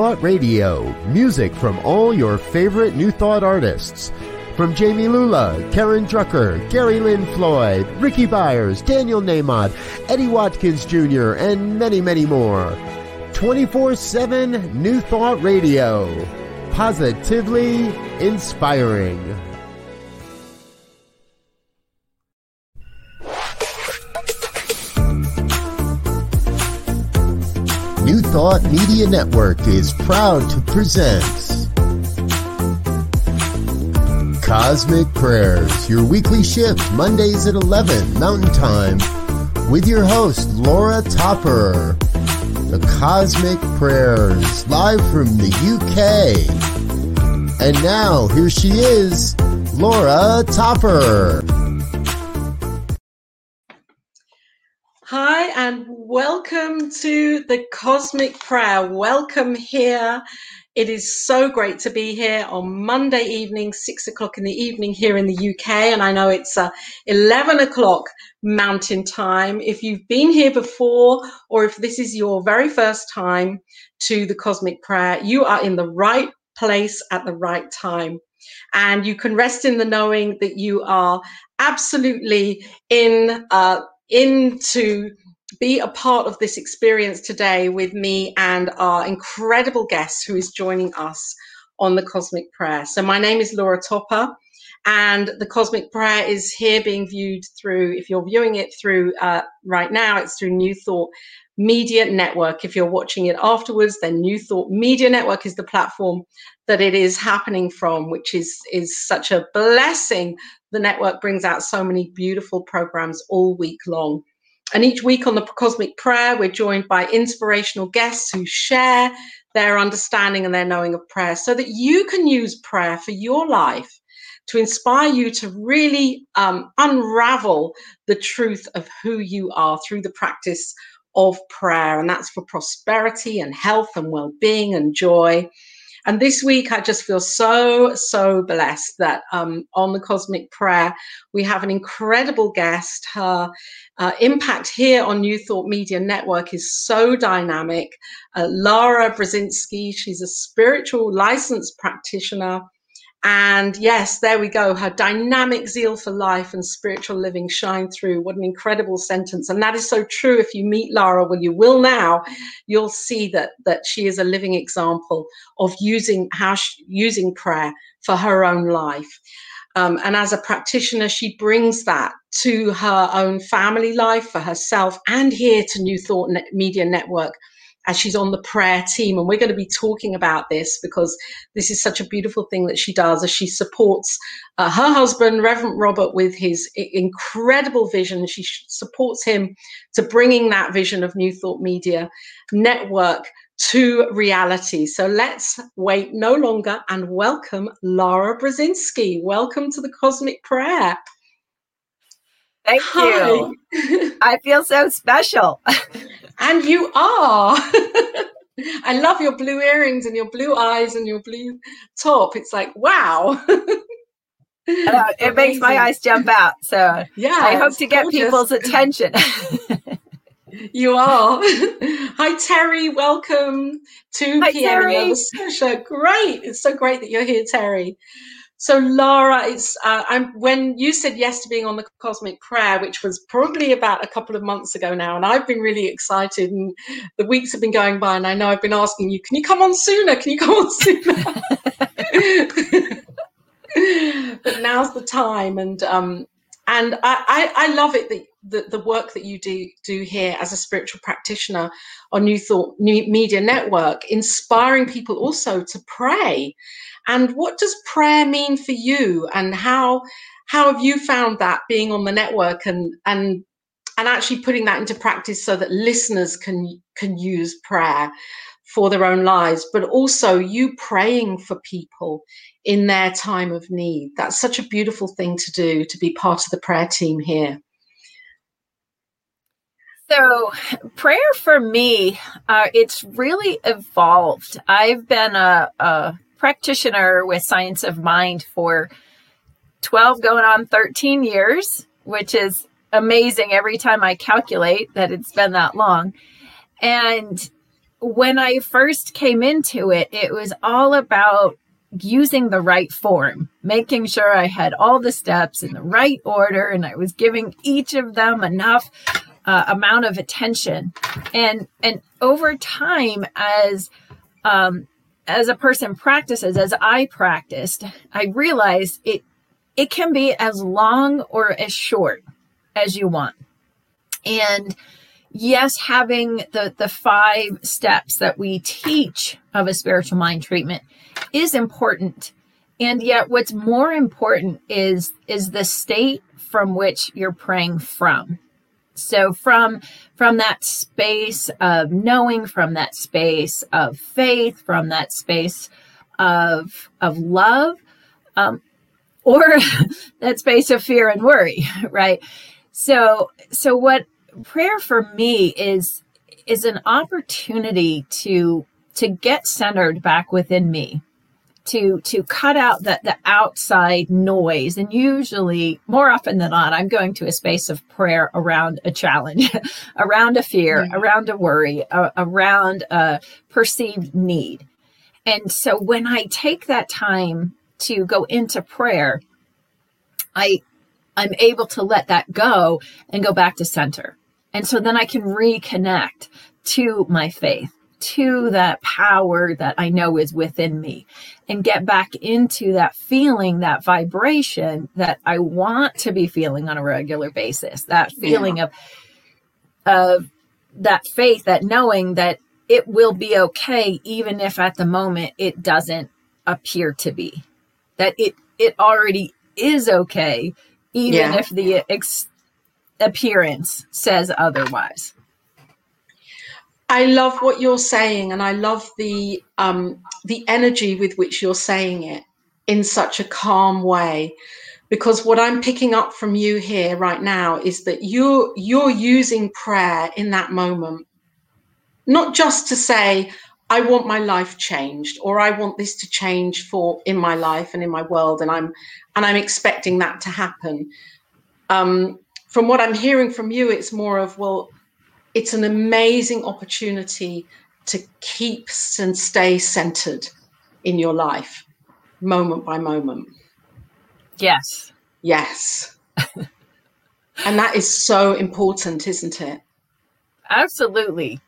Thought Radio. Music from all your favorite New Thought artists. From Jami Lula, Karen Drucker, Gary Lynn Floyd, Rickie Byars, Daniel Nahmod, Eddie Watkins Jr., and many, many more. 24 7 New Thought Radio. Positively inspiring. Thought Media Network is proud to present Cosmic Prayers, your weekly shift Mondays at 11 Mountain Time with your host Laura Topper. The Cosmic Prayers, live from the UK. And now, here she is, Laura Topper. Hi, and welcome to the Cosmic Prayer. Welcome here. It is so great to be here on Monday evening, six o'clock in the evening here in the UK. And I know it's uh, 11 o'clock mountain time. If you've been here before, or if this is your very first time to the Cosmic Prayer, you are in the right place at the right time. And you can rest in the knowing that you are absolutely in. Uh, in to be a part of this experience today with me and our incredible guest who is joining us on the Cosmic Prayer. So, my name is Laura Topper, and the Cosmic Prayer is here being viewed through, if you're viewing it through uh, right now, it's through New Thought Media Network. If you're watching it afterwards, then New Thought Media Network is the platform that it is happening from, which is, is such a blessing the network brings out so many beautiful programs all week long. And each week on the Cosmic Prayer, we're joined by inspirational guests who share their understanding and their knowing of prayer so that you can use prayer for your life to inspire you to really um, unravel the truth of who you are through the practice of prayer. And that's for prosperity and health and well being and joy. And this week, I just feel so, so blessed that um, on the Cosmic Prayer, we have an incredible guest. Her uh, impact here on New Thought Media Network is so dynamic. Uh, Lara Brzezinski, she's a spiritual licensed practitioner and yes, there we go. Her dynamic zeal for life and spiritual living shine through. What an incredible sentence. And that is so true. If you meet Lara, well, you will now, you'll see that, that she is a living example of using how she, using prayer for her own life. Um, and as a practitioner, she brings that to her own family life for herself and here to New Thought Media Network as she's on the prayer team. And we're going to be talking about this because this is such a beautiful thing that she does as she supports uh, her husband, Reverend Robert, with his incredible vision. She supports him to bringing that vision of New Thought Media Network to reality. So let's wait no longer and welcome Lara Brzezinski. Welcome to the Cosmic Prayer. Thank Hi. you. I feel so special. and you are. I love your blue earrings and your blue eyes and your blue top. It's like, wow. uh, it makes my eyes jump out. So yeah, I hope to get gorgeous. people's attention. you are. Hi, Terry. Welcome to Hi, PM Terry. Scotia. Great. It's so great that you're here, Terry. So, Lara, it's uh, I'm, when you said yes to being on the Cosmic Prayer, which was probably about a couple of months ago now, and I've been really excited. And the weeks have been going by, and I know I've been asking you, "Can you come on sooner? Can you come on sooner?" but now's the time, and um, and I, I, I love it that the, the work that you do do here as a spiritual practitioner on New Thought New Media Network, inspiring people also to pray and what does prayer mean for you? And how how have you found that being on the network and and and actually putting that into practice so that listeners can can use prayer for their own lives, but also you praying for people in their time of need. That's such a beautiful thing to do to be part of the prayer team here. So, prayer for me, uh, it's really evolved. I've been a, a practitioner with Science of Mind for 12 going on 13 years, which is amazing every time I calculate that it's been that long. And when I first came into it, it was all about using the right form, making sure I had all the steps in the right order and I was giving each of them enough uh, amount of attention. And and over time as um as a person practices as I practiced, I realized it it can be as long or as short as you want. And yes, having the, the five steps that we teach of a spiritual mind treatment is important. And yet what's more important is, is the state from which you're praying from. So from, from that space of knowing, from that space of faith, from that space of, of love, um, or that space of fear and worry, right? So, so what prayer for me is is an opportunity to to get centered back within me to to cut out the, the outside noise. And usually more often than not i'm going to a space of prayer around a challenge around a fear mm-hmm. around a worry uh, around a perceived need. And so when i take that time to go into prayer i i'm able to let that go and go back to center and so then I can reconnect to my faith, to that power that I know is within me, and get back into that feeling, that vibration that I want to be feeling on a regular basis. That feeling yeah. of, of that faith, that knowing that it will be okay, even if at the moment it doesn't appear to be. That it it already is okay, even yeah. if the ex- appearance says otherwise. I love what you're saying, and I love the um, the energy with which you're saying it in such a calm way. Because what I'm picking up from you here right now is that you're you're using prayer in that moment, not just to say, I want my life changed, or I want this to change for in my life and in my world, and I'm and I'm expecting that to happen. Um, from what I'm hearing from you, it's more of, well, it's an amazing opportunity to keep and stay centered in your life, moment by moment. Yes. Yes. and that is so important, isn't it? Absolutely.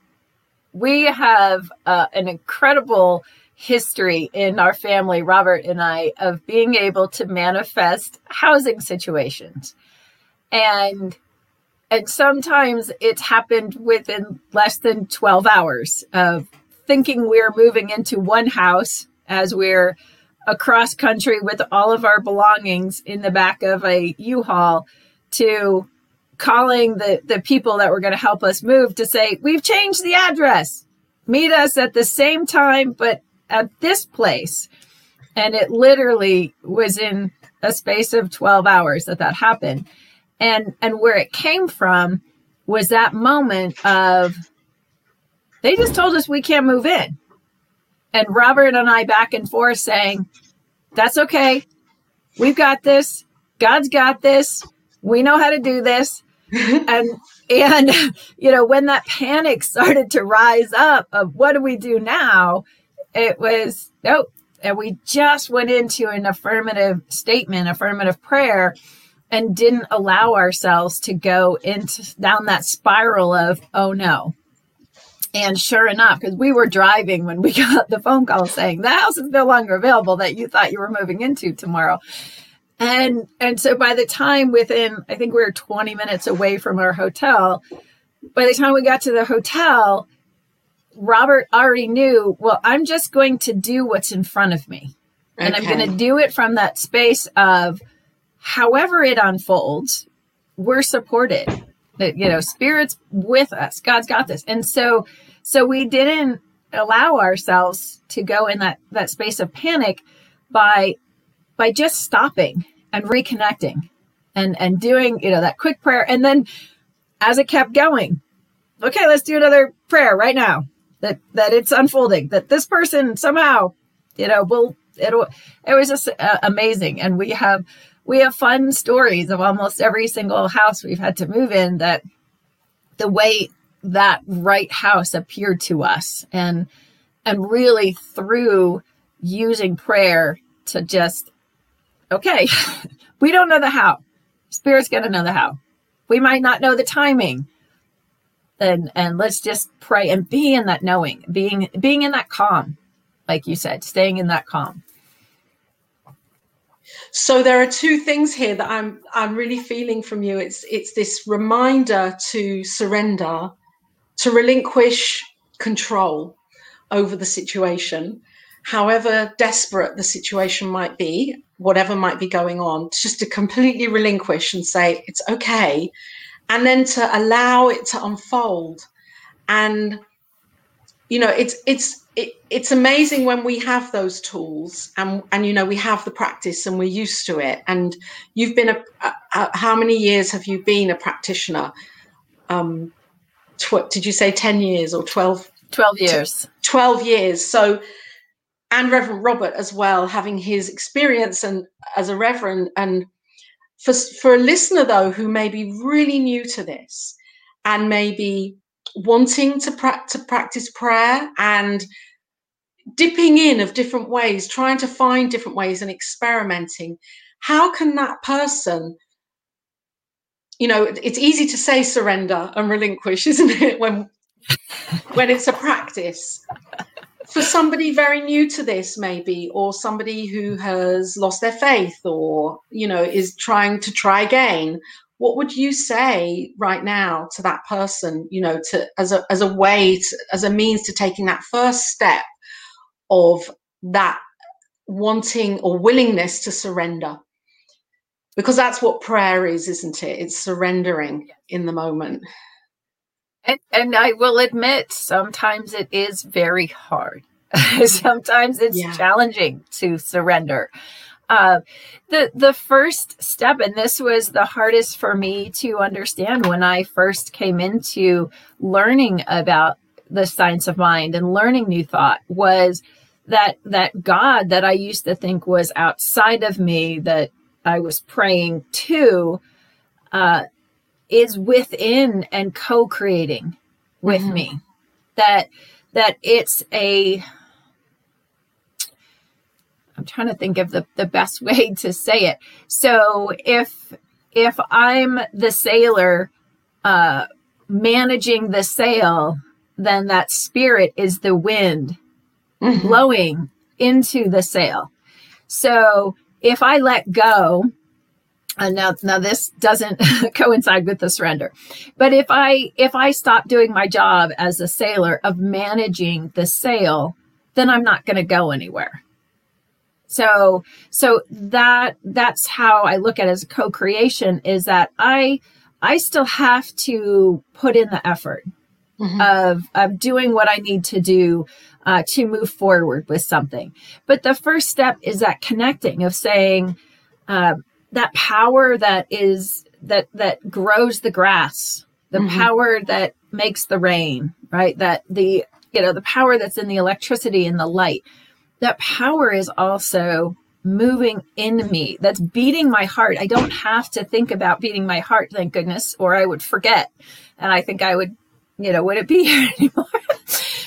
We have uh, an incredible history in our family, Robert and I, of being able to manifest housing situations and and sometimes it's happened within less than 12 hours of thinking we're moving into one house as we're across country with all of our belongings in the back of a U-Haul to calling the, the people that were going to help us move to say, we've changed the address. Meet us at the same time, but at this place. And it literally was in a space of 12 hours that that happened and and where it came from was that moment of they just told us we can't move in. And robert and i back and forth saying that's okay. We've got this. God's got this. We know how to do this. And and you know when that panic started to rise up of what do we do now? it was nope. And we just went into an affirmative statement affirmative prayer and didn't allow ourselves to go into down that spiral of oh no. And sure enough because we were driving when we got the phone call saying the house is no longer available that you thought you were moving into tomorrow. And and so by the time within i think we were 20 minutes away from our hotel by the time we got to the hotel robert already knew well i'm just going to do what's in front of me. Okay. and i'm going to do it from that space of however it unfolds, we're supported. You know, spirit's with us. God's got this. And so, so we didn't allow ourselves to go in that, that space of panic by, by just stopping and reconnecting and, and doing, you know, that quick prayer. And then as it kept going, okay, let's do another prayer right now that, that it's unfolding, that this person somehow, you know, will, it'll, it was just uh, amazing. And we have, we have fun stories of almost every single house we've had to move in that the way that right house appeared to us and and really through using prayer to just okay we don't know the how. Spirit's going to know the how. We might not know the timing. And and let's just pray and be in that knowing being being in that calm like you said staying in that calm so there are two things here that i'm i'm really feeling from you. It's it's this reminder to surrender to relinquish control over the situation however desperate the situation might be whatever might be going on just to completely relinquish and say it's okay and then to allow it to unfold. And you know it's it's it, it's amazing when we have those tools and and you know we have the practice and we're used to it. And you've been a, a, a how many years have you been a practitioner? Um tw- did you say 10 years or 12 12 years. 12 years. So and reverend robert as well having his experience and as a reverend. And for, for a listener, though, who may be really new to this and maybe wanting to, pra- to practice prayer and dipping in of different ways, trying to find different ways and experimenting, how can that person you know it's easy to say surrender and relinquish isn't it when when it's a practice? For somebody very new to this maybe or somebody who has lost their faith or you know is trying to try again what would you say right now to that person you know to as a as a way to, as a means to taking that first step of that wanting or willingness to surrender because that's what prayer is isn't it it's surrendering in the moment and, and I will admit, sometimes it is very hard. sometimes it's yeah. challenging to surrender. Uh, the the first step, and this was the hardest for me to understand when I first came into learning about the science of mind and learning new thought, was that that God that I used to think was outside of me, that I was praying to, uh, is within and co-creating with mm-hmm. me that that it's a i'm trying to think of the, the best way to say it. So if if i'm the sailor uh managing the sail then that spirit is the wind mm-hmm. blowing into the sail. So if i let go and now now this doesn't coincide with the surrender but if i if i stop doing my job as a sailor of managing the sail then i'm not going to go anywhere so so that that's how i look at it as a co-creation is that i i still have to put in the effort mm-hmm. of of doing what i need to do uh, to move forward with something but the first step is that connecting of saying uh, that power that is that that grows the grass the mm-hmm. power that makes the rain right that the you know the power that's in the electricity and the light that power is also moving in me that's beating my heart i don't have to think about beating my heart thank goodness or i would forget and i think i would you know would it be here anymore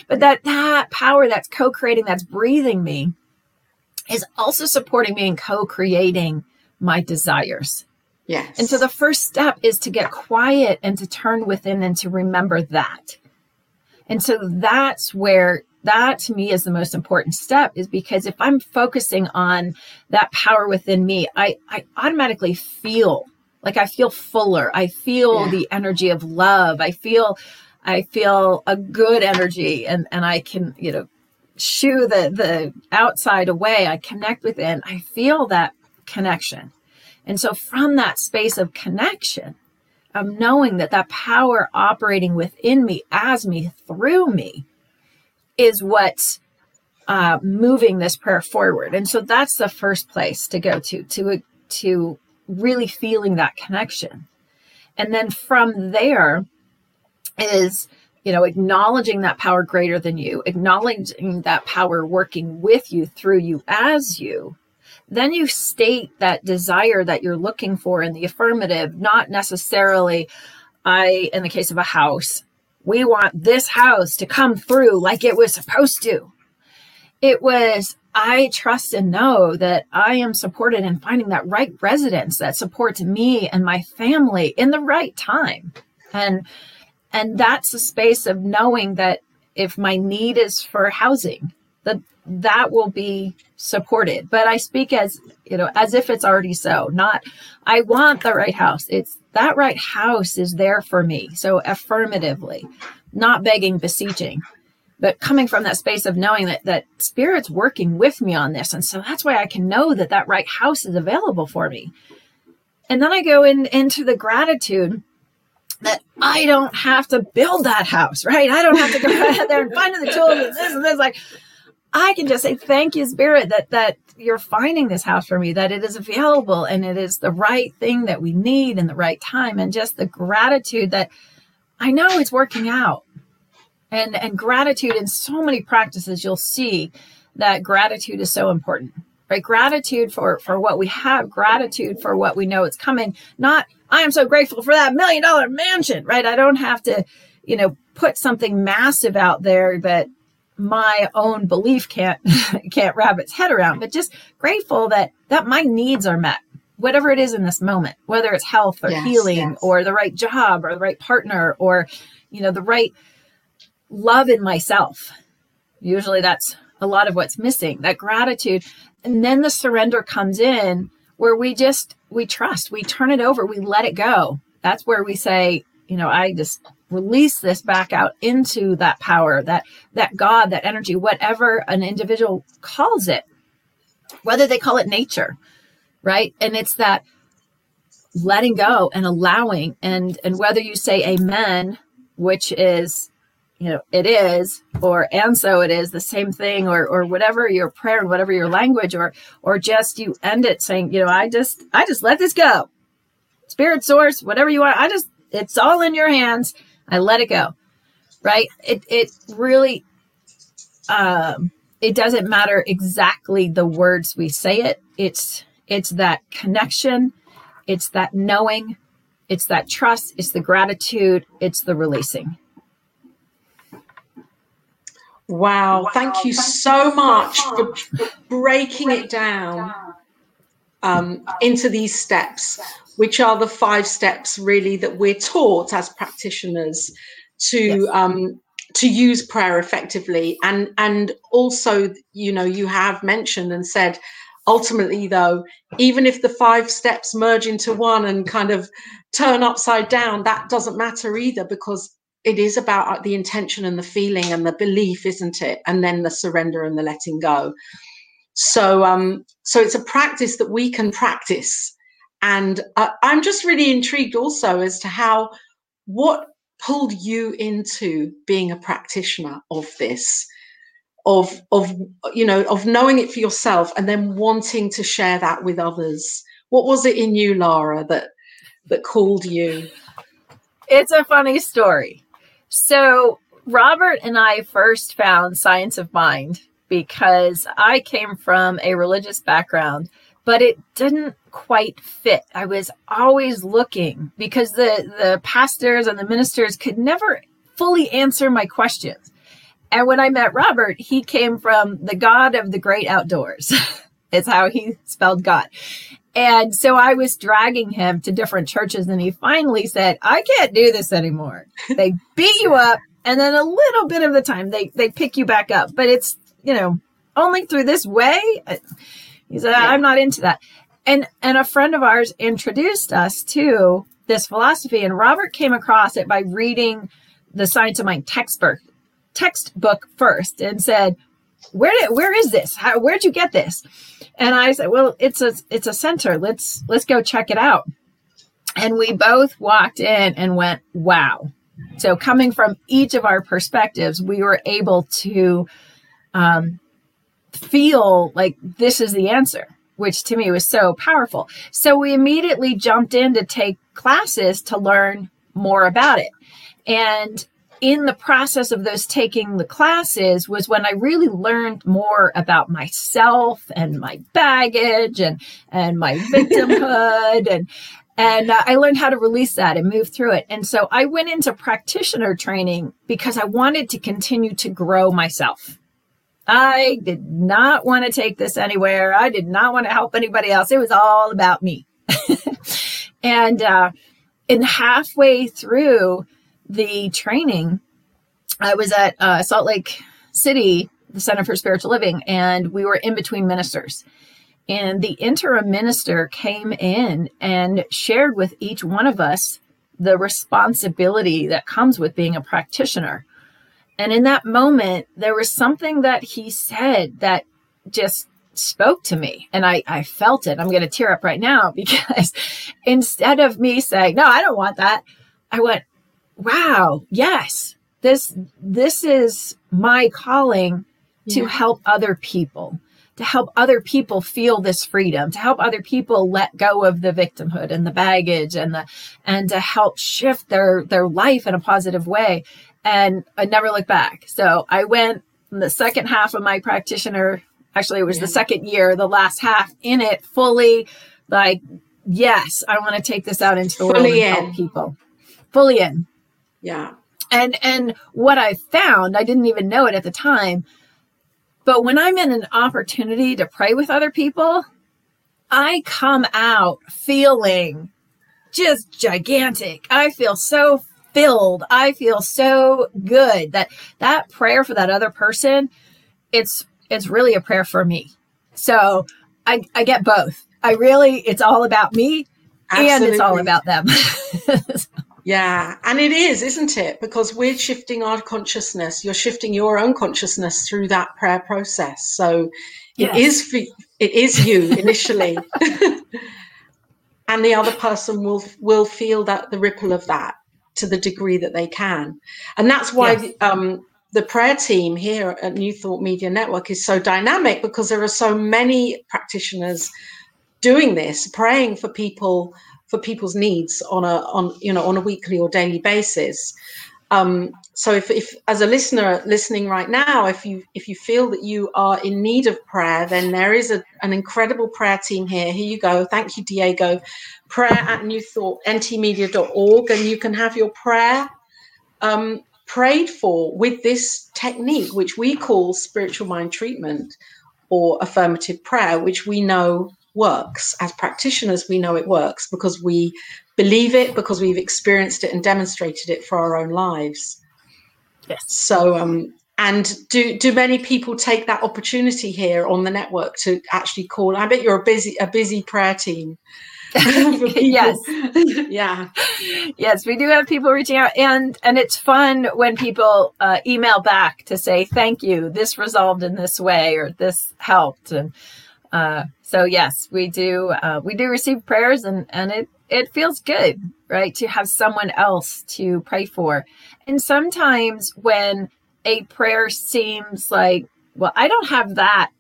but that that power that's co-creating that's breathing me is also supporting me in co-creating my desires. Yes. And so the first step is to get quiet and to turn within and to remember that. And so that's where that to me is the most important step is because if I'm focusing on that power within me, I, I automatically feel like I feel fuller. I feel yeah. the energy of love. I feel I feel a good energy and, and I can, you know, shoo the the outside away. I connect within. I feel that connection. And so from that space of connection, of knowing that that power operating within me, as me, through me, is what's uh, moving this prayer forward. And so that's the first place to go to, to, to really feeling that connection. And then from there is, you know, acknowledging that power greater than you, acknowledging that power working with you, through you, as you, then you state that desire that you're looking for in the affirmative, not necessarily, I, in the case of a house, we want this house to come through like it was supposed to. It was, I trust and know that I am supported in finding that right residence that supports me and my family in the right time. And and that's a space of knowing that if my need is for housing, that that will be supported. But I speak as, you know, as if it's already so, not I want the right house. It's that right house is there for me. So affirmatively, not begging, beseeching, but coming from that space of knowing that that spirit's working with me on this. And so that's why I can know that that right house is available for me. And then I go in into the gratitude that I don't have to build that house, right? I don't have to go out there and find the tools and this and this. Like I can just say, thank you, Spirit, that that you're finding this house for me, that it is available and it is the right thing that we need in the right time. And just the gratitude that I know it's working out. And and gratitude in so many practices, you'll see that gratitude is so important right gratitude for for what we have gratitude for what we know is coming not i am so grateful for that million dollar mansion right i don't have to you know put something massive out there that my own belief can't can't wrap its head around but just grateful that that my needs are met whatever it is in this moment whether it's health or yes, healing yes. or the right job or the right partner or you know the right love in myself. Usually that's a lot of what's missing that gratitude. And then the surrender comes in where we just we trust we turn it over we let it go. That's where we say you know i just release this back out into that power that that god that energy whatever an individual calls it whether they call it nature right? And it's that letting go and allowing and and whether you say amen which is you know it is or and so it is the same thing or or whatever your prayer and whatever your language or or just you end it saying you know i just i just let this go. Spirit source whatever you want i just it's all in your hands i let it go right? It it really um it doesn't matter exactly the words we say it. It's it's that connection. It's that knowing. It's that trust. It's the gratitude. It's the releasing. Wow, thank you so much. for breaking it down um, into these steps, which are the five steps really that we're taught as practitioners to yes. um, to use prayer effectively. And and also, you know, you have mentioned and said ultimately though even if the five steps merge into one and kind of turn upside down that doesn't matter either because it is about uh, the intention and the feeling and the belief, isn't it? And then the surrender and the letting go. So, um, so it's a practice that we can practice. And uh, I'm just really intrigued also as to how what pulled you into being a practitioner of this? Of of you know of knowing it for yourself and then wanting to share that with others. What was it in you lara that that called you? It's a funny story. So, Robert and I first found Science of Mind because I came from a religious background, but it didn't quite fit. I was always looking because the, the pastors and the ministers could never fully answer my questions. And when I met Robert, he came from the God of the great outdoors. is how he spelled God. And so I was dragging him to different churches, and he finally said, I can't do this anymore. They beat you up, and then a little bit of the time they, they pick you back up. But it's, you know, only through this way. He said, I'm not into that. And and a friend of ours introduced us to this philosophy, and Robert came across it by reading the Science of Mind textbook textbook first and said, Where did where is this? How, where'd you get this? And I said, well, it's a it's a center. Let's let's go check it out. And we both walked in and went, wow. So coming from each of our perspectives, we were able to um, feel like this is the answer, which to me was so powerful. So we immediately jumped in to take classes to learn more about it. And in the process of those taking the classes was when I really learned more about myself and my baggage and and my victimhood and and uh, I learned how to release that and move through it. And so I went into practitioner training because I wanted to continue to grow myself. I did not want to take this anywhere. I did not want to help anybody else. It was all about me. and uh, in halfway through the training, I was at uh, Salt Lake City, the Center for Spiritual Living, and we were in between ministers. And the interim minister came in and shared with each one of us the responsibility that comes with being a practitioner. And in that moment, there was something that he said that just spoke to me and I, I felt it. I'm going to tear up right now because instead of me saying, no, I don't want that, I went, wow, yes, this, this is my calling yeah. to help other people to help other people feel this freedom, to help other people let go of the victimhood and the baggage and the, and to help shift their, their life in a positive way. And I never looked back. So I went the second half of my practitioner, actually it was yeah. the second year, the last half in it fully like, yes, I want to take this out into the fully world and in. help people. Fully in. Yeah. And, and what I found, I didn't even know it at the time, but when I'm in an opportunity to pray with other people, I come out feeling just gigantic. I feel so filled. I feel so good that that prayer for that other person, it's it's really a prayer for me. So I I get both. I really it's all about me Absolutely. and it's all about them. Yeah, and it is, isn't it? Because we're shifting our consciousness. You're shifting your own consciousness through that prayer process. So yes. it is for, it is you initially, and the other person will will feel that the ripple of that to the degree that they can, and that's why yes. um, the prayer team here at New Thought Media Network is so dynamic because there are so many practitioners doing this, praying for people for people's needs on a on you know on a weekly or daily basis. Um, so if, if as a listener listening right now, if you if you feel that you are in need of prayer, then there is a, an incredible prayer team here. Here you go. Thank you, Diego. Prayer at newthoughtntmedia.org, and you can have your prayer um, prayed for with this technique, which we call spiritual mind treatment or affirmative prayer, which we know works. As practitioners, we know it works because we believe it, because we've experienced it and demonstrated it for our own lives. Yes. So, um, and do do many people take that opportunity here on the network to actually call? I bet you're a busy a busy prayer team. yes. yeah. Yes, we do have people reaching out, and and it's fun when people uh, email back to say thank you. This resolved in this way, or this helped, and uh, so yes, we do. Uh, we do receive prayers, and and it it feels good, right, to have someone else to pray for. And sometimes when a prayer seems like, well, I don't have that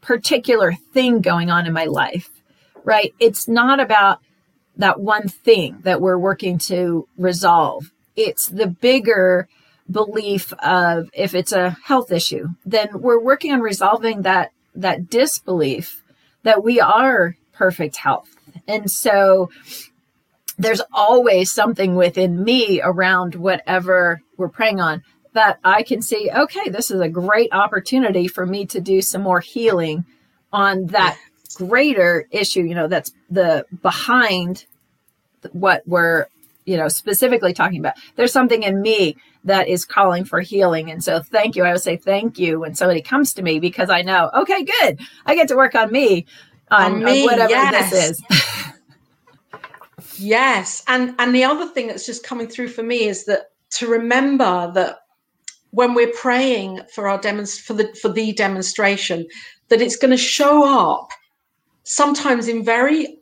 particular thing going on in my life, right? It's not about that one thing that we're working to resolve. It's the bigger belief of if it's a health issue, then we're working on resolving that that disbelief that we are perfect health. And so there's always something within me around whatever we're praying on that I can see, okay, this is a great opportunity for me to do some more healing on that greater issue, you know, that's the behind what we're, you know, specifically talking about. There's something in me that is calling for healing. And so thank you. I would say thank you when somebody comes to me because I know, okay, good. I get to work on me on, on, me, on whatever yes. this is. yes. And and the other thing that's just coming through for me is that to remember that when we're praying for our demonst- for the for the demonstration, that it's going to show up sometimes in very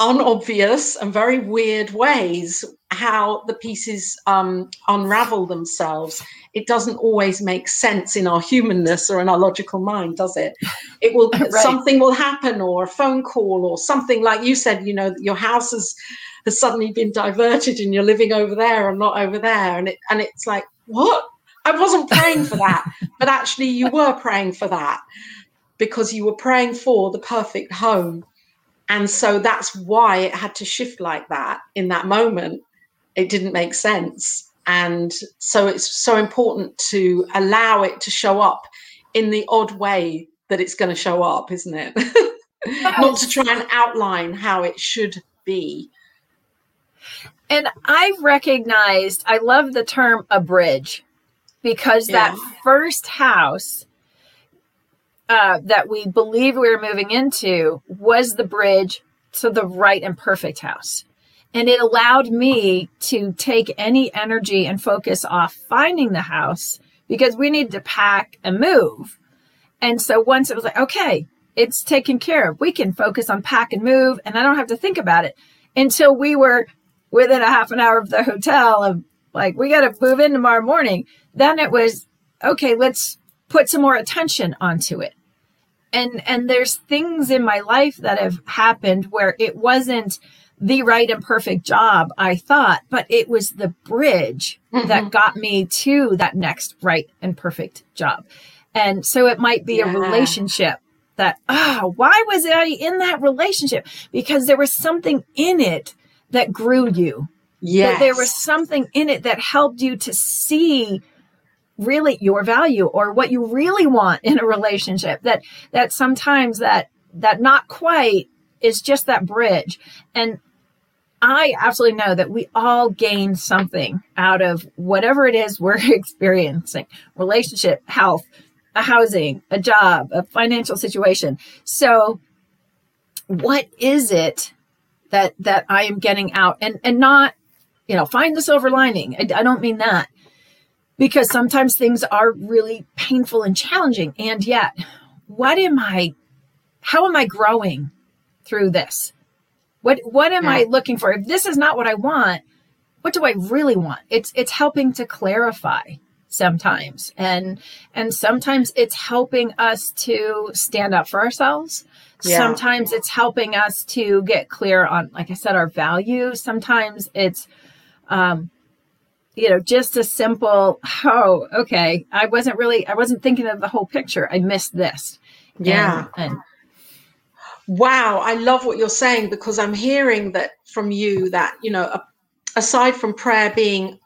unobvious and very weird ways how the pieces um, unravel themselves. It doesn't always make sense in our humanness or in our logical mind, does it? It will right. something will happen, or a phone call, or something like you said. You know, your house has has suddenly been diverted, and you're living over there and not over there, and it and it's like what? I wasn't praying for that, but actually you were praying for that because you were praying for the perfect home And so that's why it had to shift like that in that moment. It didn't make sense. And so it's so important to allow it to show up in the odd way that it's going to show up, isn't it? Yes. Not to try and outline how it should be. And I've recognized, I love the term a bridge because yeah. that first house uh, that we believe we were moving into was the bridge to the right and perfect house. And it allowed me to take any energy and focus off finding the house because we needed to pack and move. And so once it was like, okay, it's taken care of, we can focus on pack and move, and I don't have to think about it until we were within a half an hour of the hotel of like, we got to move in tomorrow morning. Then it was, okay, let's put some more attention onto it and and there's things in my life that have happened where it wasn't the right and perfect job I thought, but it was the bridge mm-hmm. that got me to that next right and perfect job. And so it might be yeah. a relationship that, ah, oh, why was I in that relationship? Because there was something in it that grew you. Yes. There was something in it that helped you to see really your value or what you really want in a relationship that that sometimes that that not quite is just that bridge. And I absolutely know that we all gain something out of whatever it is we're experiencing relationship, health, a housing, a job, a financial situation. So, what is it that that I am getting out? And and not you know find the silver lining. I, I don't mean that because sometimes things are really painful and challenging. And yet, what am I, how am I growing through this? What, what am yeah. I looking for? If this is not what I want, what do I really want? It's, it's helping to clarify sometimes. And, and sometimes it's helping us to stand up for ourselves. Yeah. Sometimes it's helping us to get clear on, like I said, our values. Sometimes it's, um, you know, just a simple, oh, okay, I wasn't really, I wasn't thinking of the whole picture. I missed this. Yeah. And, and wow, I love what you're saying because I'm hearing that from you that, you know, aside from prayer being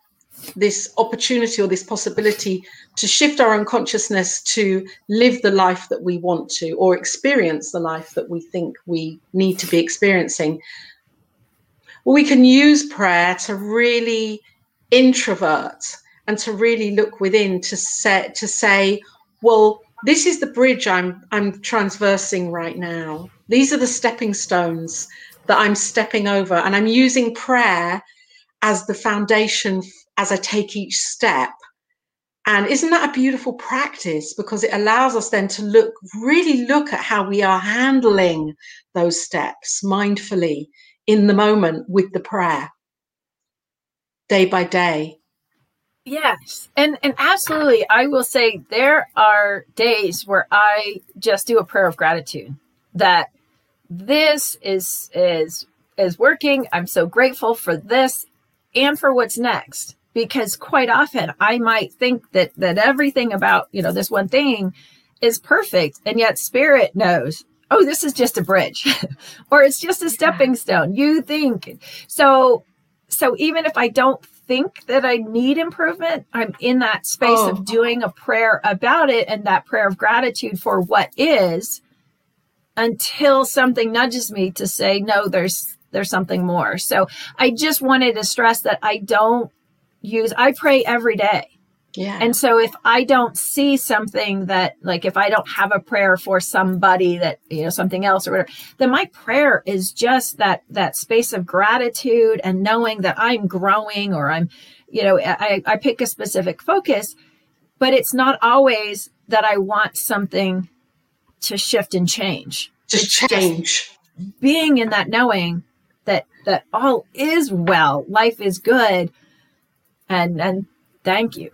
this opportunity or this possibility to shift our unconsciousness to live the life that we want to or experience the life that we think we need to be experiencing. Well, we can use prayer to really introvert and to really look within to set to say well this is the bridge i'm i'm transversing right now. These are the stepping stones that i'm stepping over. And i'm using prayer as the foundation as i take each step. And isn't that a beautiful practice? Because it allows us then to look really look at how we are handling those steps mindfully in the moment with the prayer day by day. Yes. And and absolutely I will say there are days where I just do a prayer of gratitude that this is is is working. I'm so grateful for this and for what's next because quite often I might think that that everything about, you know, this one thing is perfect and yet spirit knows oh this is just a bridge or it's just a stepping stone you think so so even if I don't think that I need improvement, I'm in that space oh. of doing a prayer about it and that prayer of gratitude for what is until something nudges me to say, no, there's there's something more. So I just wanted to stress that I don't use I pray every day. Yeah. And so if I don't see something that like if I don't have a prayer for somebody that you know something else or whatever, then my prayer is just that that space of gratitude and knowing that I'm growing or I'm you know I, I pick a specific focus, but it's not always that I want something to shift and change. To change. being in that knowing that that all is well, life is good, and and thank you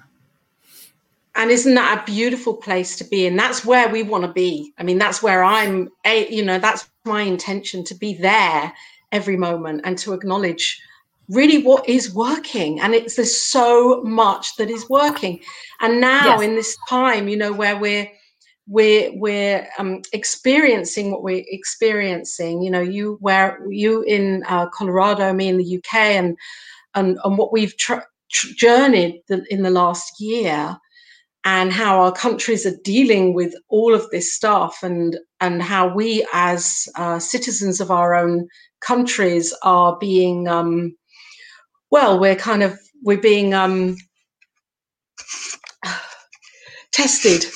and isn't that a beautiful place to be and that's where we want to be i mean that's where i'm you know that's my intention to be there every moment and to acknowledge really what is working and it's there's so much that is working and now yes. in this time you know where we're we're we're um, experiencing what we're experiencing. You know, you where you in uh, Colorado, me in the UK, and and and what we've tr- tr- journeyed the, in the last year, and how our countries are dealing with all of this stuff, and and how we as uh, citizens of our own countries are being um, well, we're kind of we're being um, tested.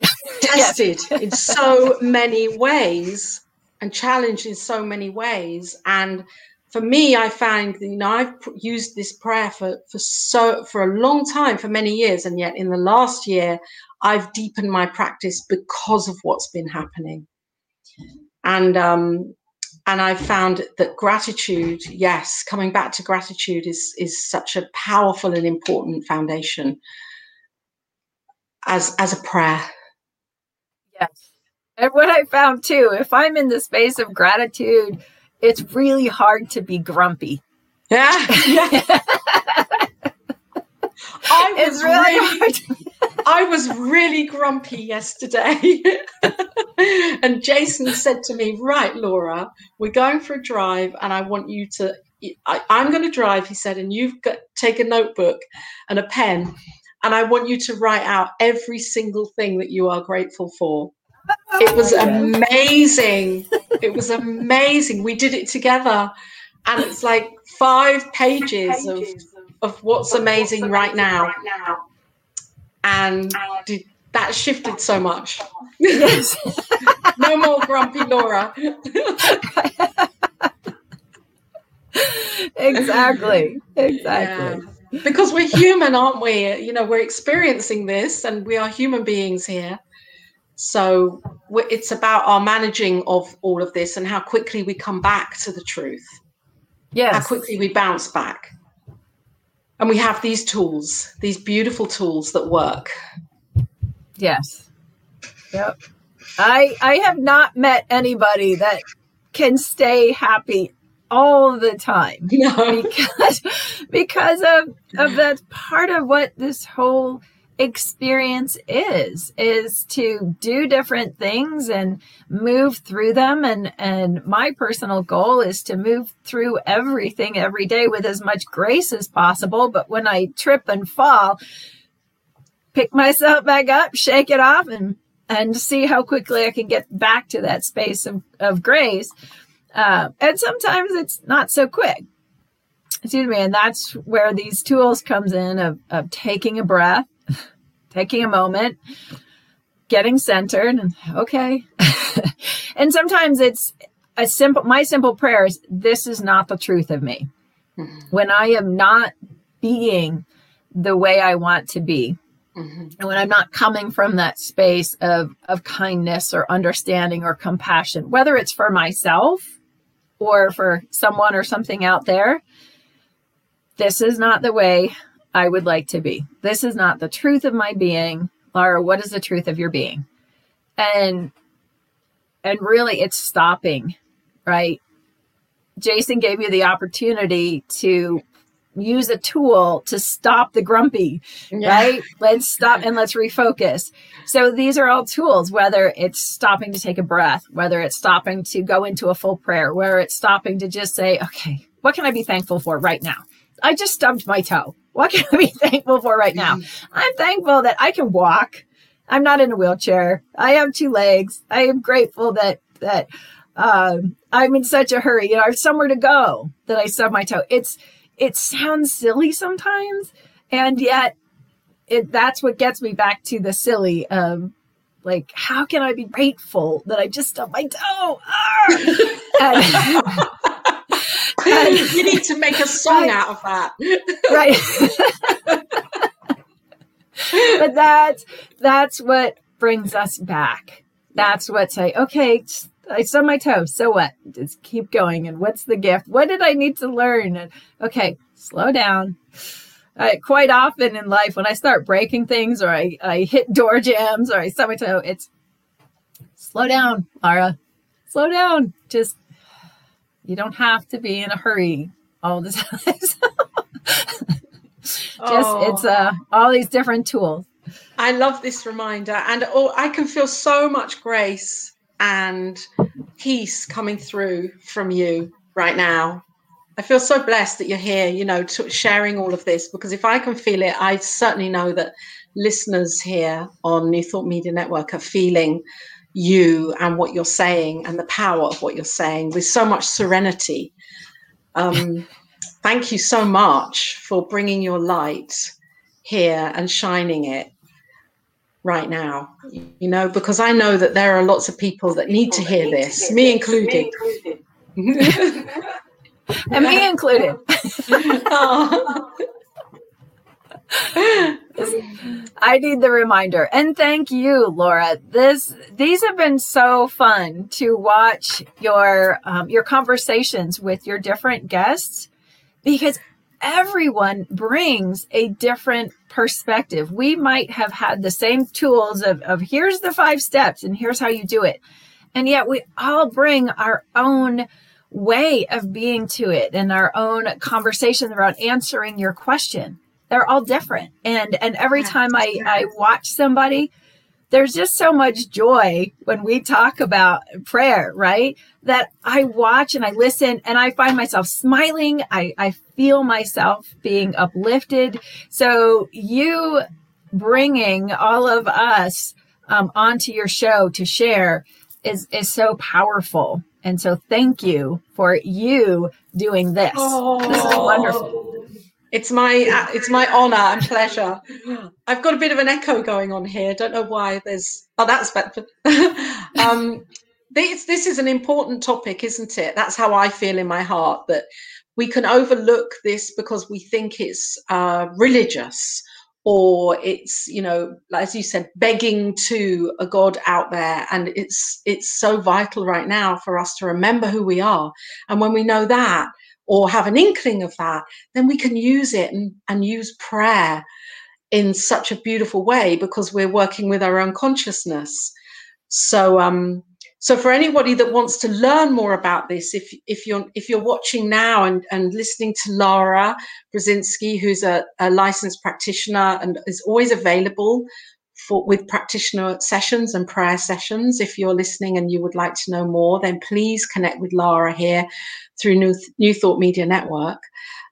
Tested in so many ways and challenged in so many ways. And for me i found that you know i've used this prayer for for so for a long time for many years and yet in the last year i've deepened my practice because of what's been happening and um and i've found that gratitude yes coming back to gratitude is is such a powerful and important foundation as as a prayer Yes. And what I found too, if I'm in the space of gratitude, it's really hard to be grumpy. Yeah. yeah. I was it's really, really I was really grumpy yesterday. and Jason said to me, Right, Laura, we're going for a drive, and I want you to I, am going to drive, he said, and you've got take a notebook and a pen, and I want you to write out every single thing that you are grateful for. It was oh, amazing. It was amazing. We did it together, and it's like five pages of, of what's amazing right now. And that shifted so much. Yes. no more grumpy Laura. exactly. Exactly. Yeah because we're human, aren't we? You know, we're experiencing this and we are human beings here. So it's about our managing of all of this and how quickly we come back to the truth. Yes. How quickly we bounce back. And we have these tools, these beautiful tools that work. Yes. Yep. I I have not met anybody that can stay happy all the time no. because because of of that part of what this whole experience is is to do different things and move through them and and my personal goal is to move through everything every day with as much grace as possible but when i trip and fall pick myself back up shake it off and and see how quickly i can get back to that space of, of grace uh, and sometimes it's not so quick. Excuse me. And that's where these tools comes in of, of taking a breath, taking a moment, getting centered and okay. and sometimes it's a simple, my simple prayer is this is not the truth of me. Mm-hmm. When I am not being the way I want to be, Mm-hmm. And when I'm not coming from that space of, of kindness or understanding or compassion, whether it's for myself or for someone or something out there, this is not the way I would like to be. This is not the truth of my being. Laura, what is the truth of your being? And and really it's stopping, right? Jason gave you the opportunity to use a tool to stop the grumpy, yeah. right? Let's stop and let's refocus. So these are all tools, whether it's stopping to take a breath, whether it's stopping to go into a full prayer, where it's stopping to just say, okay, what can I be thankful for right now? I just stubbed my toe. What can I be thankful for right now? Mm-hmm. I'm thankful that I can walk. I'm not in a wheelchair. I have two legs. I am grateful that, that, um, I'm in such a hurry. You know, I have somewhere to go that I stubbed my toe. It's, it sounds silly sometimes and yet it that's what gets me back to the silly um like how can i be grateful that i just stubbed my toe and, and, you need to make a song out of that right but that's that's what brings us back that's what say okay I stubbed my toe. So what? Just keep going. And what's the gift? What did I need to learn? And okay, slow down. I, quite often in life, when I start breaking things or I, I hit door jambs or I stub my toe, it's slow down, Laura. Slow down. Just, you don't have to be in a hurry all the time. Just, oh. it's uh, all these different tools. I love this reminder, and oh, I can feel so much grace and peace coming through from you right now. I feel so blessed that you're here, you know, sharing all of this because if I can feel it, I certainly know that listeners here on New Thought Media Network are feeling you and what you're saying and the power of what you're saying with so much serenity. Um, thank you so much for bringing your light here and shining it right now you know because i know that there are lots of people that need to hear this me included. and me included I need the reminder. And thank you, Laura. This these have been so fun to watch your um, your conversations with your different guests because everyone brings a different perspective. We might have had the same tools of, of here's the five steps and here's how you do it. And yet we all bring our own way of being to it and our own conversation around answering your question. They're all different. And and every time I, I watch somebody, there's just so much joy when we talk about prayer, right? That I watch and I listen and I find myself smiling. I, I feel myself being uplifted. So you bringing all of us um, onto your show to share is, is so powerful. And so thank you for you doing this. Oh. This is wonderful. It's my it's my honor and pleasure. I've got a bit of an echo going on here. Don't know why. There's oh that's better. um, this this is an important topic, isn't it? That's how I feel in my heart that we can overlook this because we think it's uh, religious or it's you know as you said begging to a god out there and it's it's so vital right now for us to remember who we are and when we know that or have an inkling of that, then we can use it and, and use prayer in such a beautiful way because we're working with our own consciousness. So, um, so for anybody that wants to learn more about this, if if you're if you're watching now and, and listening to Lara Brzezinski, who's a, a licensed practitioner and is always available for with practitioner sessions and prayer sessions. If you're listening and you would like to know more, then please connect with Lara here through New, New Thought Media Network.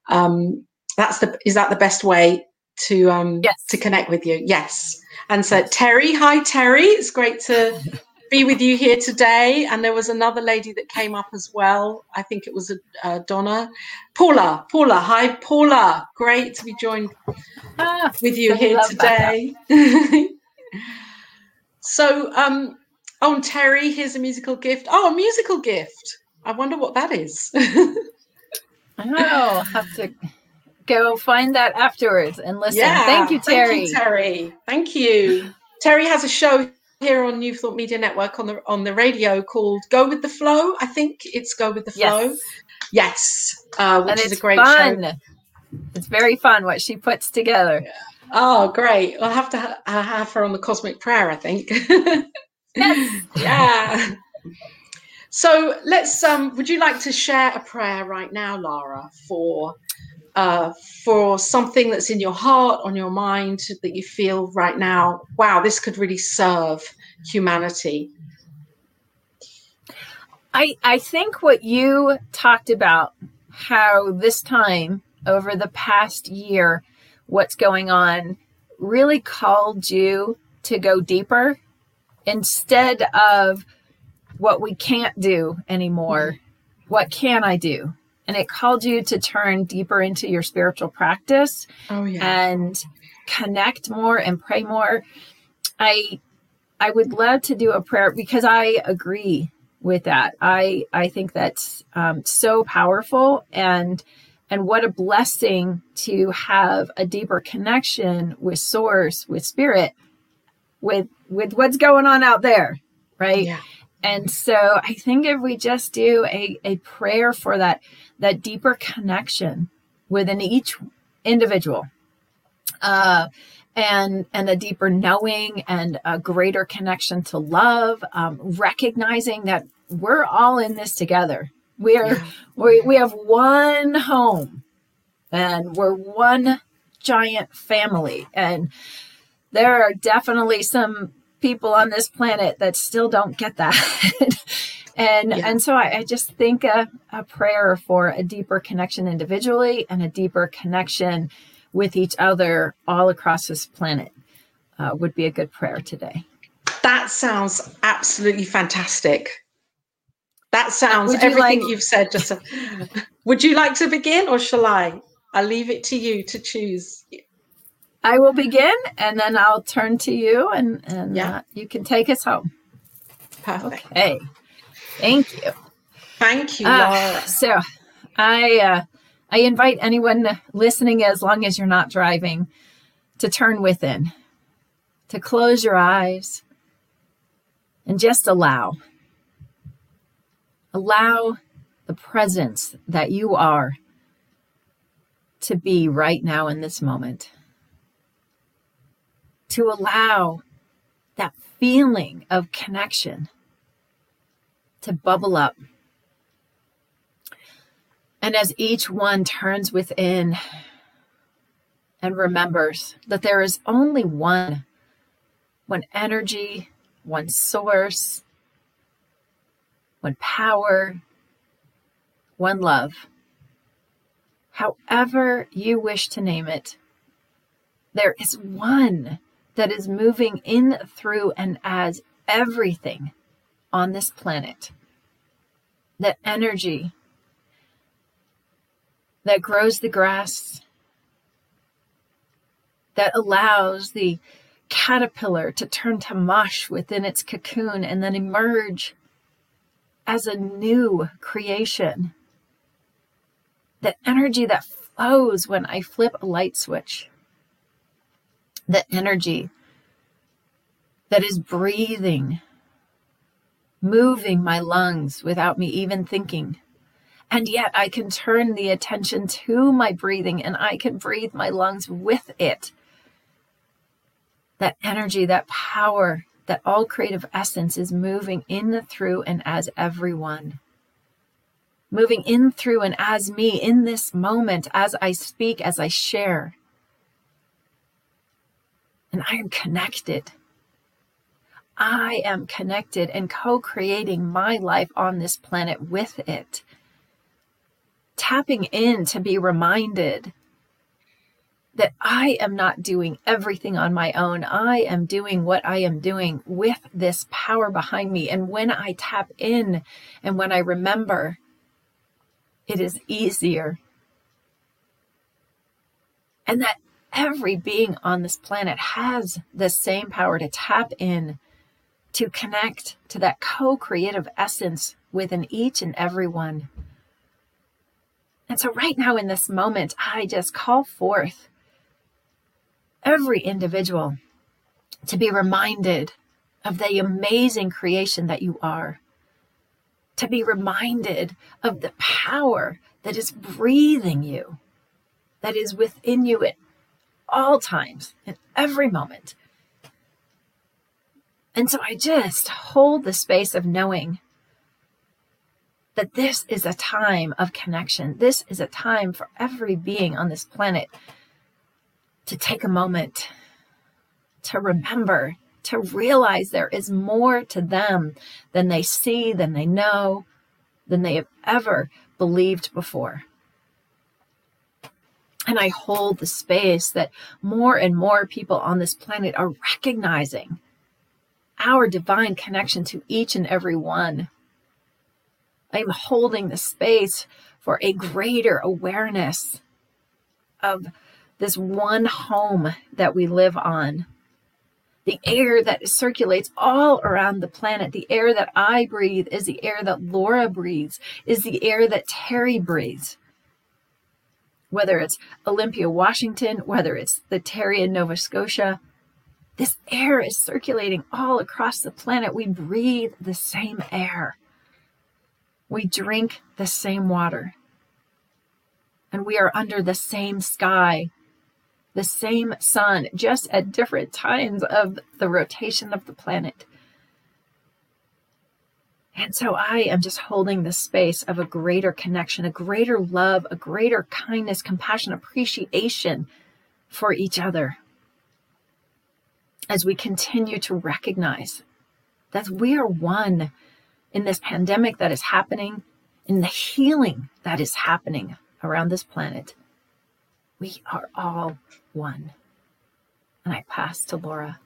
Um, that's the is that the best way to um, yes. to connect with you? Yes. And so Terry, hi Terry, it's great to be with you here today. And there was another lady that came up as well. I think it was a, uh, Donna, Paula. Paula, hi Paula, great to be joined ah, with you here today. so, um, oh, Terry, here's a musical gift. Oh, a musical gift. I wonder what that is. oh, I'll have to go find that afterwards and listen. Yeah, thank you, Terry. Thank you, Terry. Thank you. Terry has a show here on New Thought Media Network on the on the radio called Go with the Flow. I think it's Go with the Flow. Yes, yes uh, which is a great fun. show. It's very fun what she puts together. Oh, great! I'll have to ha- have her on the Cosmic Prayer. I think. yes. yeah. So let's. Um, would you like to share a prayer right now, Lara, for uh, for something that's in your heart, on your mind that you feel right now? Wow, this could really serve humanity. I I think what you talked about how this time over the past year, what's going on, really called you to go deeper instead of what we can't do anymore. What can I do? And it called you to turn deeper into your spiritual practice oh, yeah. and connect more and pray more. I I would love to do a prayer because I agree with that. I I think that's um, so powerful and and what a blessing to have a deeper connection with source with spirit with with what's going on out there right yeah. And so I think if we just do a, a prayer for that, that deeper connection within each individual, uh, and and a deeper knowing and a greater connection to love, um, recognizing that we're all in this together. We are yeah. we, we have one home, and we're one giant family, and there are definitely some people on this planet that still don't get that. and yeah. and so I, I just think a, a prayer for a deeper connection individually and a deeper connection with each other all across this planet uh, would be a good prayer today. That sounds absolutely fantastic. That sounds everything like, you've said. Just a, would you like to begin, or shall I? I'll leave it to you to choose. I will begin, and then I'll turn to you, and and yeah. Uh, you can take us home. Perfect. Okay. Thank you. Thank you, uh, so, I uh, I invite anyone listening, as long as you're not driving, to turn within, to close your eyes, and just allow. Allow the presence that you are to be right now in this moment. To allow that feeling of connection to bubble up. And as each one turns within and remembers that there is only one, one energy, one source, one power, one love. However, you wish to name it, there is one that is moving in, through, and as everything on this planet. That energy that grows the grass, that allows the caterpillar to turn to mush within its cocoon and then emerge as a new creation. The energy that flows when I flip a light switch. The energy that is breathing, moving my lungs without me even thinking. And yet I can turn the attention to my breathing and I can breathe my lungs with it. That energy, that power, that all creative essence is moving in, through, and as everyone. Moving in, through, and as me in this moment, as I speak, as I share. And I am connected. I am connected and co creating my life on this planet with it. Tapping in to be reminded that I am not doing everything on my own. I am doing what I am doing with this power behind me. And when I tap in and when I remember, it is easier. And that every being on this planet has the same power to tap in, to connect to that co creative essence within each and every one. And so, right now in this moment, I just call forth every individual to be reminded of the amazing creation that you are, to be reminded of the power that is breathing you, that is within you at all times, in every moment. And so I just hold the space of knowing that this is a time of connection. This is a time for every being on this planet to take a moment to remember, to realize there is more to them than they see, than they know, than they have ever believed before. And I hold the space that more and more people on this planet are recognizing our divine connection to each and every one. I'm holding the space for a greater awareness of this one home that we live on. The air that circulates all around the planet, the air that I breathe is the air that Laura breathes, is the air that Terry breathes. Whether it's Olympia, Washington, whether it's the Terry in Nova Scotia, this air is circulating all across the planet. We breathe the same air. We drink the same water. And we are under the same sky the same sun, just at different times of the rotation of the planet. And so I am just holding the space of a greater connection, a greater love, a greater kindness, compassion, appreciation for each other. As we continue to recognize that we are one in this pandemic that is happening, in the healing that is happening around this planet. We are all one. And I pass to Laura.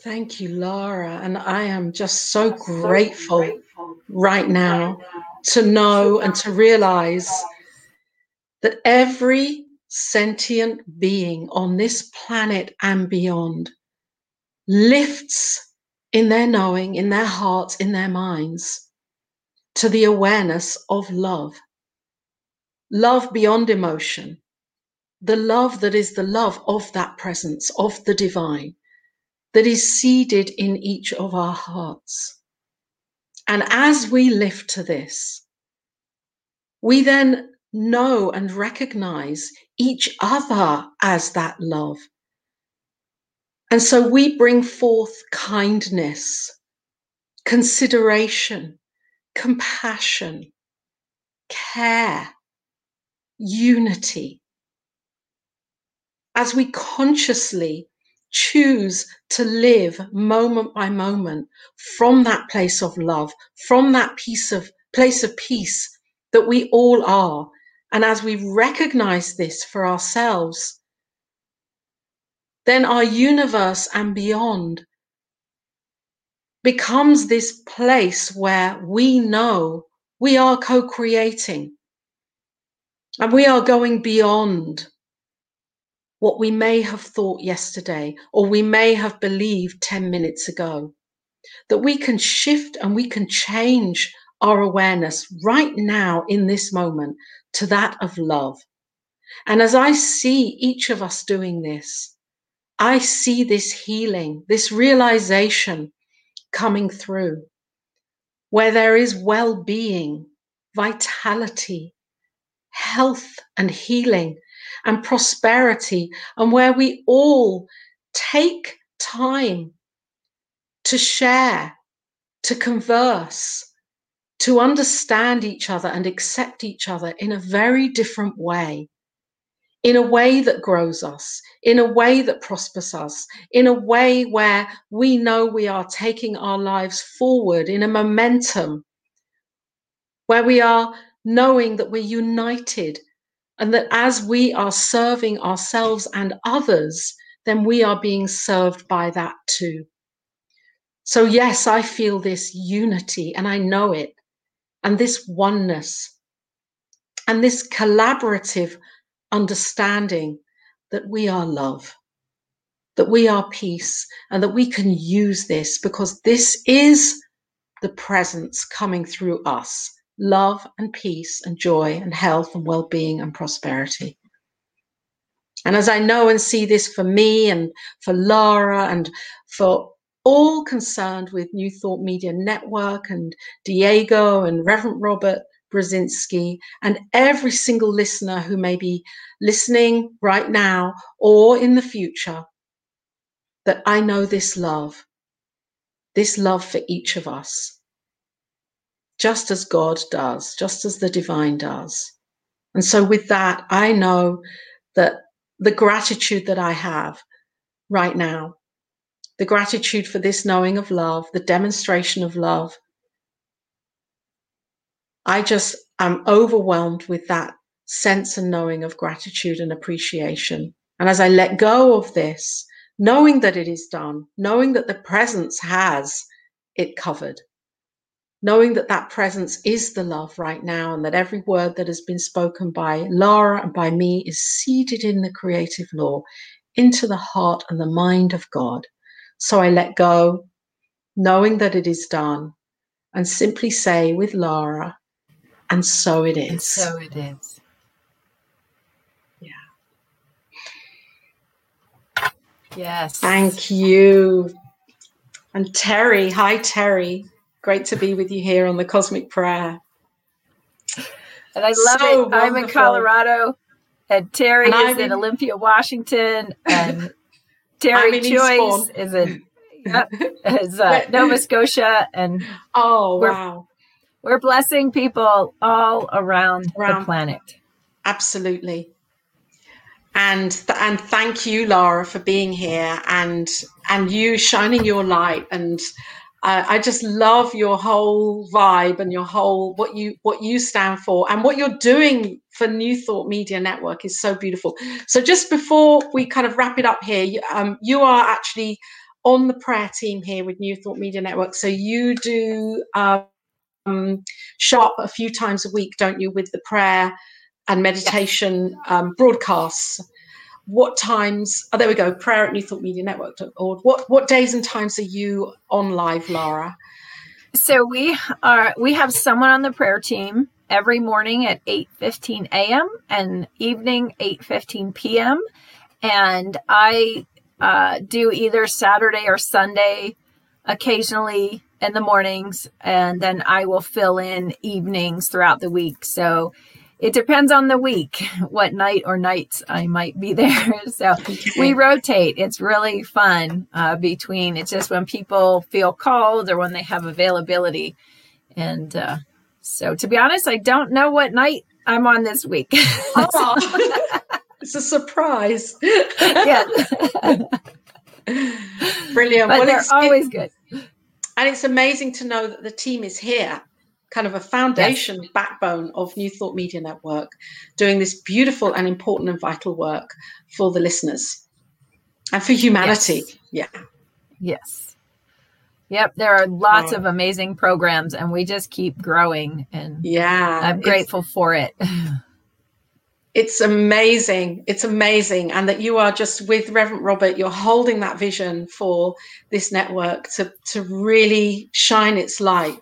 Thank you, Laura. And I am just so grateful right now to know and to realize that every sentient being on this planet and beyond lifts in their knowing, in their hearts, in their minds to the awareness of love. Love beyond emotion, the love that is the love of that presence, of the divine, that is seeded in each of our hearts. And as we lift to this, we then know and recognize each other as that love. And so we bring forth kindness, consideration, compassion, care, unity. As we consciously choose to live moment by moment from that place of love, from that piece of place of peace that we all are. And as we recognize this for ourselves, then our universe and beyond becomes this place where we know we are co creating and we are going beyond what we may have thought yesterday or we may have believed 10 minutes ago. That we can shift and we can change our awareness right now in this moment to that of love. And as I see each of us doing this, I see this healing, this realization coming through where there is well being, vitality, health, and healing and prosperity, and where we all take time to share, to converse, to understand each other and accept each other in a very different way, in a way that grows us, in a way that prospers us, in a way where we know we are taking our lives forward in a momentum, where we are knowing that we're united and that as we are serving ourselves and others, then we are being served by that too. So, yes, I feel this unity and I know it and this oneness and this collaborative understanding that we are love, that we are peace, and that we can use this because this is the presence coming through us love and peace and joy and health and well being and prosperity. And as I know and see this for me and for Laura and for all concerned with New Thought Media Network and Diego and Reverend Robert Brzezinski and every single listener who may be listening right now or in the future, that I know this love, this love for each of us, just as God does, just as the divine does. And so, with that, I know that the gratitude that I have right now the gratitude for this knowing of love, the demonstration of love. I just am overwhelmed with that sense and knowing of gratitude and appreciation. And as I let go of this, knowing that it is done, knowing that the presence has it covered, knowing that that presence is the love right now, and that every word that has been spoken by Lara and by me is seeded in the creative law into the heart and the mind of God. So I let go, knowing that it is done, and simply say with Laura, and so it is. And so it is. Yeah. Yes. Thank you. And Terry, hi Terry. Great to be with you here on the Cosmic Prayer. And I love so it. Wonderful. I'm in Colorado, and Terry and is in, in Olympia, Washington, and Terry Joyce is in yep, is uh, Nova Scotia, and oh we're, wow, we're blessing people all around, around the planet. Absolutely. and th- and thank you, Laura, for being here and and you shining your light and. Uh, I just love your whole vibe and your whole what you what you stand for and what you're doing for New Thought Media Network is so beautiful. So just before we kind of wrap it up here, you, um, you are actually on the prayer team here with New Thought Media Network. So you do um, show up a few times a week, don't you, with the prayer and meditation um, broadcasts? What times? Oh, there we go. Prayer at New Thought Media Network. Or what what days and times are you on live, Lara? So we are. We have someone on the prayer team every morning at eight fifteen a.m. and evening eight fifteen p.m. And I uh, do either Saturday or Sunday occasionally in the mornings, and then I will fill in evenings throughout the week. So it depends on the week what night or nights I might be there. so we rotate. It's really fun uh, between, it's just when people feel called or when they have availability. And uh, so to be honest, I don't know what night I'm on this week. Oh. it's a surprise. yeah. Brilliant. But well, they're always good. And it's amazing to know that the team is here, kind of a foundation yes. backbone of New Thought Media Network, doing this beautiful and important and vital work for the listeners and for humanity. Yes. Yeah. Yes. Yep, there are lots of amazing programs and we just keep growing and yeah. I'm grateful for it. it's amazing it's amazing and that you are just with reverend robert you're holding that vision for this network to to really shine its light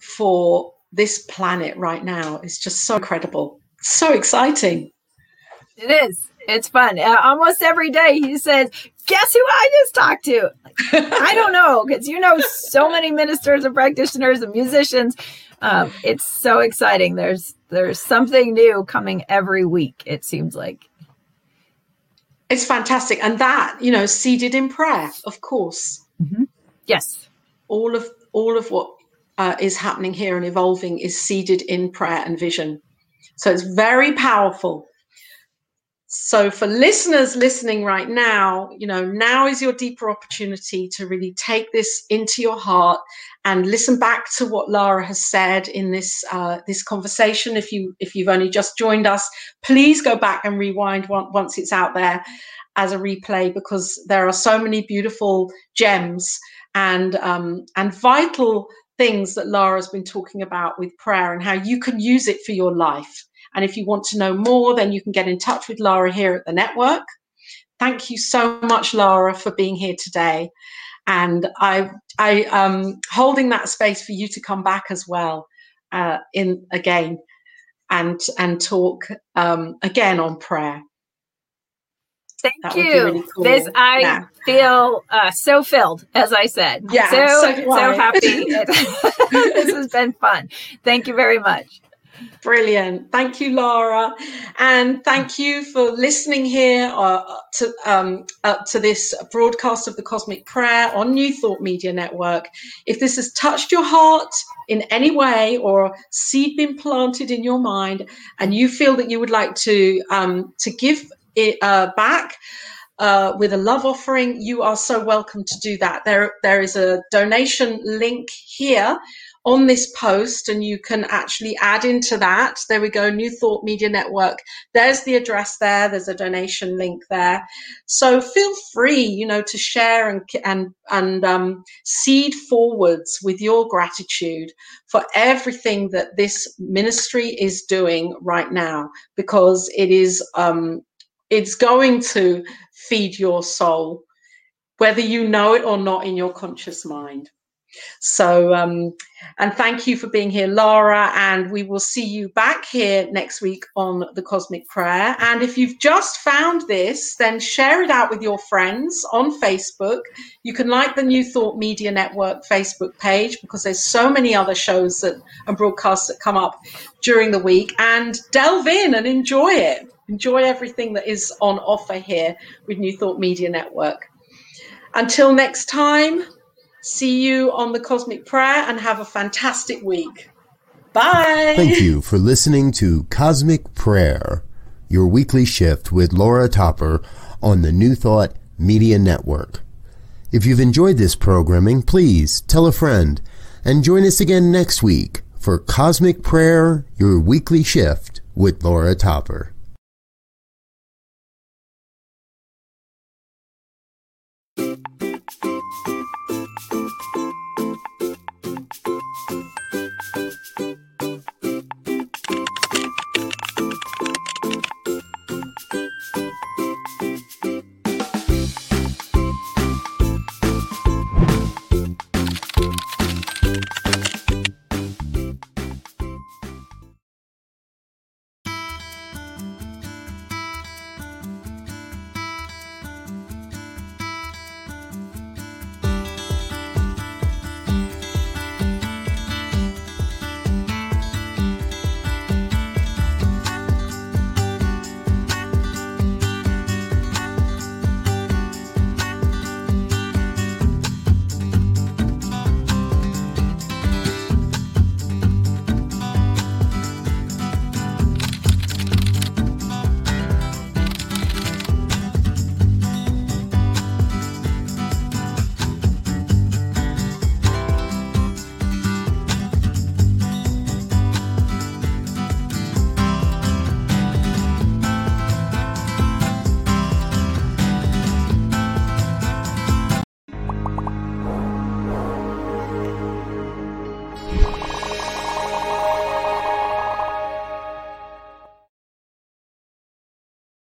for this planet right now. It's just so incredible. So exciting. It is. It's fun. Uh, almost every day he says guess who i just talked to i don't know because you know so many ministers and practitioners and musicians um, it's so exciting. There's there's something new coming every week. It seems like it's fantastic, and that you know, seeded in prayer, of course. Mm-hmm. Yes, all of all of what uh, is happening here and evolving is seeded in prayer and vision. So it's very powerful. So, for listeners listening right now, you know, now is your deeper opportunity to really take this into your heart and listen back to what Lara has said in this uh, this conversation. If you if you've only just joined us, please go back and rewind once it's out there as a replay because there are so many beautiful gems and um, and vital things that Lara's been talking about with prayer and how you can use it for your life. And if you want to know more, then you can get in touch with Lara here at the network. Thank you so much, Lara, for being here today. And I, I um, holding that space for you to come back as well uh, in again and and talk um, again on prayer. Thank that you. Really cool. This I yeah. feel uh, so filled, as I said. Yeah, so so, so happy. this has been fun. Thank you very much. Brilliant. Thank you, Lara. And thank you for listening here uh, to, um, uh, to this broadcast of the Cosmic Prayer on New Thought Media Network. If this has touched your heart in any way or seed been planted in your mind and you feel that you would like to, um, to give it uh, back, uh, with a love offering, you are so welcome to do that. There, there is a donation link here on this post and you can actually add into that. There we go, New Thought Media Network. There's the address there. There's a donation link there. So feel free, you know, to share and and and um, seed forwards with your gratitude for everything that this ministry is doing right now, because it is um, it's going to feed your soul, whether you know it or not in your conscious mind. So, um, and thank you for being here, Lara. And we will see you back here next week on the Cosmic Prayer. And if you've just found this, then share it out with your friends on Facebook. You can like the New Thought Media Network Facebook page because there's so many other shows that and broadcasts that come up during the week. And delve in and enjoy it. Enjoy everything that is on offer here with New Thought Media Network. Until next time, See you on the Cosmic Prayer and have a fantastic week. Bye. Thank you for listening to Cosmic Prayer. your weekly shift with Laura Topper on the New Thought Media Network. If you've enjoyed this programming, please tell a friend and join us again next week for Cosmic Prayer, your weekly shift with Laura Topper.